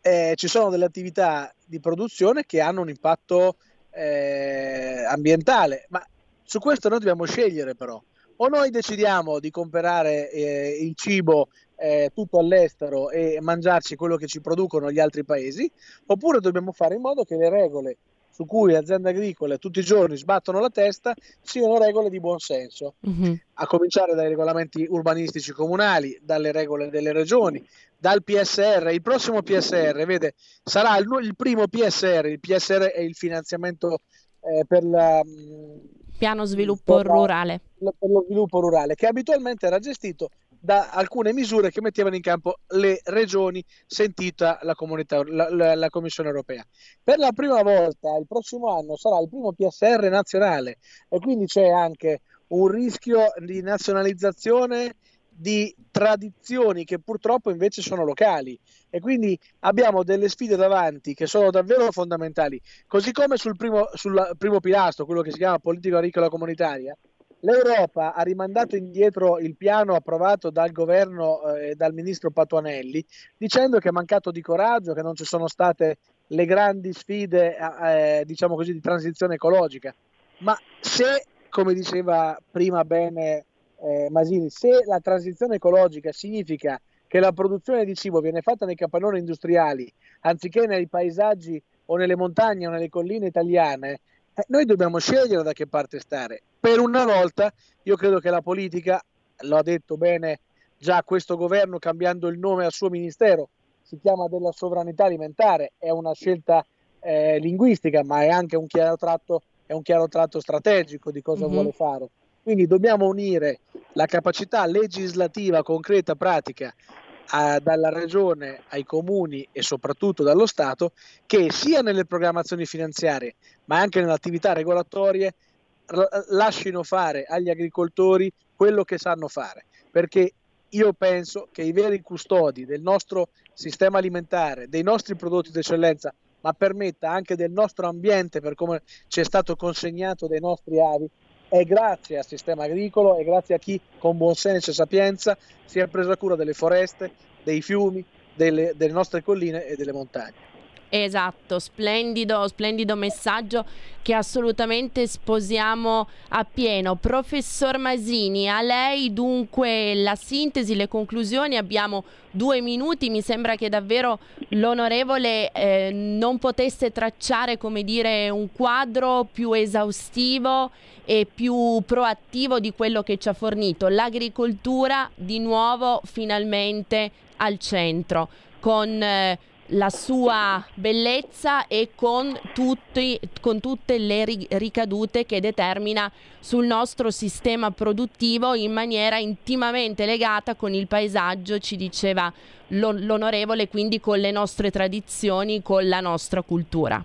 eh, ci sono delle attività di produzione che hanno un impatto eh, ambientale, ma su questo noi dobbiamo scegliere però. O noi decidiamo di comprare eh, il cibo eh, tutto all'estero e mangiarci quello che ci producono gli altri paesi, oppure dobbiamo fare in modo che le regole su cui le aziende agricole tutti i giorni sbattono la testa siano regole di buon senso, mm-hmm. a cominciare dai regolamenti urbanistici comunali, dalle regole delle regioni, dal PSR. Il prossimo PSR, vede, sarà il, il primo PSR, il PSR è il finanziamento eh, per la... Mm, Piano sviluppo per rurale. Per lo sviluppo rurale, che abitualmente era gestito da alcune misure che mettevano in campo le regioni, sentita la, la, la, la, Commissione europea. Per la prima volta il prossimo anno sarà il primo PSR nazionale e quindi c'è anche un rischio di nazionalizzazione di tradizioni che purtroppo invece sono locali e quindi abbiamo delle sfide davanti che sono davvero fondamentali, così come sul primo, sul primo pilastro, quello che si chiama politica agricola comunitaria, l'Europa ha rimandato indietro il piano approvato dal governo e eh, dal ministro Patuanelli dicendo che è mancato di coraggio, che non ci sono state le grandi sfide eh, diciamo così, di transizione ecologica. Ma se, come diceva prima bene eh, Masini, se la transizione ecologica significa che la produzione di cibo viene fatta nei capannoni industriali anziché nei paesaggi o nelle montagne o nelle colline italiane, eh, noi dobbiamo scegliere da che parte stare. Per una volta io credo che la politica, lo ha detto bene già questo governo cambiando il nome al suo ministero, si chiama della sovranità alimentare, è una scelta eh, linguistica ma è anche un chiaro tratto, un chiaro tratto strategico di cosa mm-hmm. vuole fare. Quindi dobbiamo unire la capacità legislativa concreta, pratica, a, dalla regione ai comuni e soprattutto dallo Stato, che sia nelle programmazioni finanziarie ma anche nelle attività regolatorie lasciino fare agli agricoltori quello che sanno fare. Perché io penso che i veri custodi del nostro sistema alimentare, dei nostri prodotti d'eccellenza, ma permetta anche del nostro ambiente per come ci è stato consegnato dai nostri avi, è grazie al sistema agricolo e grazie a chi con buon senso e sapienza si è presa cura delle foreste, dei fiumi, delle, delle nostre colline e delle montagne. Esatto, splendido, splendido messaggio che assolutamente sposiamo appieno. Professor Masini, a lei dunque la sintesi, le conclusioni, abbiamo due minuti, mi sembra che davvero l'onorevole eh, non potesse tracciare, dire, un quadro più esaustivo e più proattivo di quello che ci ha fornito. L'agricoltura di nuovo finalmente al centro, con... Eh, la sua bellezza e con, tutti, con tutte le ricadute che determina sul nostro sistema produttivo in maniera intimamente legata con il paesaggio, ci diceva l'onorevole, quindi con le nostre tradizioni, con la nostra cultura.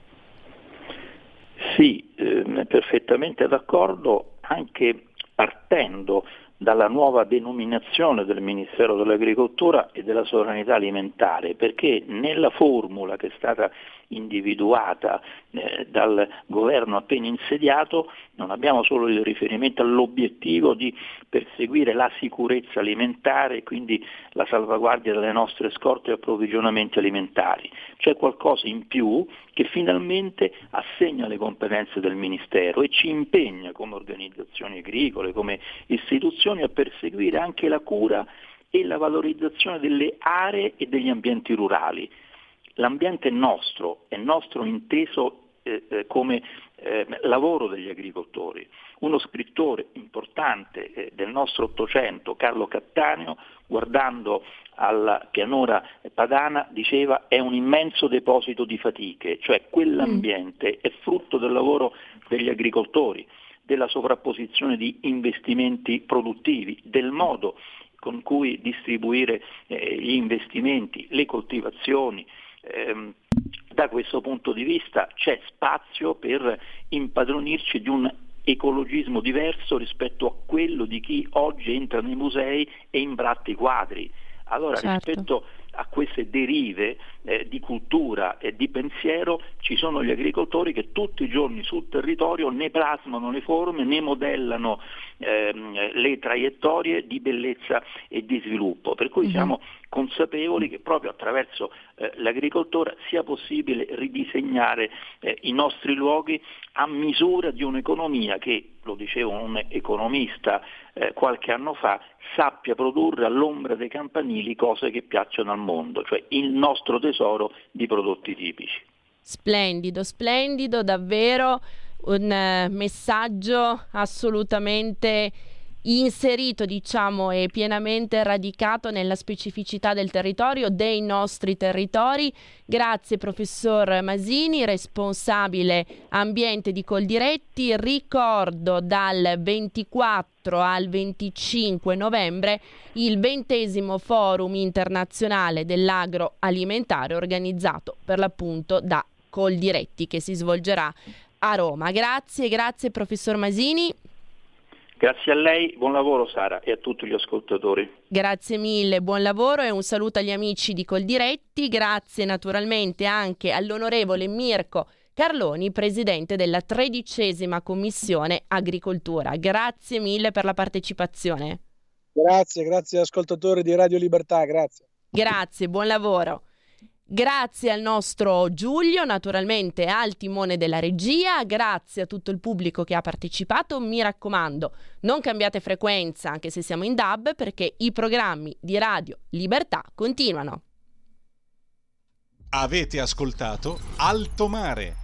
Sì, eh, perfettamente d'accordo, anche partendo dalla nuova denominazione del Ministero dell'Agricoltura e della Sovranità Alimentare, perché nella formula che è stata individuata eh, dal governo appena insediato non abbiamo solo il riferimento all'obiettivo di perseguire la sicurezza alimentare e quindi la salvaguardia delle nostre scorte e approvvigionamenti alimentari, c'è qualcosa in più che finalmente assegna le competenze del Ministero e ci impegna come organizzazioni agricole, come istituzioni a perseguire anche la cura e la valorizzazione delle aree e degli ambienti rurali L'ambiente è nostro, è nostro inteso eh, eh, come eh, lavoro degli agricoltori. Uno scrittore importante eh, del nostro Ottocento, Carlo Cattaneo, guardando alla pianura padana, diceva è un immenso deposito di fatiche, cioè quell'ambiente è frutto del lavoro degli agricoltori, della sovrapposizione di investimenti produttivi, del modo con cui distribuire eh, gli investimenti, le coltivazioni, ehm, da questo punto di vista c'è spazio per impadronirci di un ecologismo diverso rispetto a quello di chi oggi entra nei musei e imbratta i quadri. Allora certo. rispetto a queste derive eh, di cultura e di pensiero ci sono gli agricoltori che tutti i giorni sul territorio ne plasmano le forme, ne modellano ehm, le traiettorie di bellezza e di sviluppo. Per cui uh-huh. siamo consapevoli che proprio attraverso eh, l'agricoltura sia possibile ridisegnare eh, i nostri luoghi a misura di un'economia che, lo diceva un economista eh, qualche anno fa, sappia produrre all'ombra dei campanili cose che piacciono al mondo, cioè il nostro tesoro di prodotti tipici. Splendido, splendido, davvero un eh, messaggio assolutamente inserito, diciamo, e pienamente radicato nella specificità del territorio, dei nostri territori. Grazie professor Masini, responsabile ambiente di Coldiretti. Ricordo dal 24 al 25 novembre il ventesimo forum internazionale dell'agroalimentare organizzato per l'appunto da Coldiretti che si svolgerà a Roma. Grazie, grazie professor Masini. Grazie a lei, buon lavoro Sara e a tutti gli ascoltatori. Grazie mille, buon lavoro e un saluto agli amici di Coldiretti, grazie naturalmente anche all'onorevole Mirko Carloni, presidente della tredicesima commissione agricoltura. Grazie mille per la partecipazione. Grazie, grazie ascoltatori di Radio Libertà, grazie. Grazie, buon lavoro. Grazie al nostro Giulio, naturalmente al timone della regia, grazie a tutto il pubblico che ha partecipato. Mi raccomando, non cambiate frequenza anche se siamo in DAB perché i programmi di Radio Libertà continuano. Avete ascoltato Alto Mare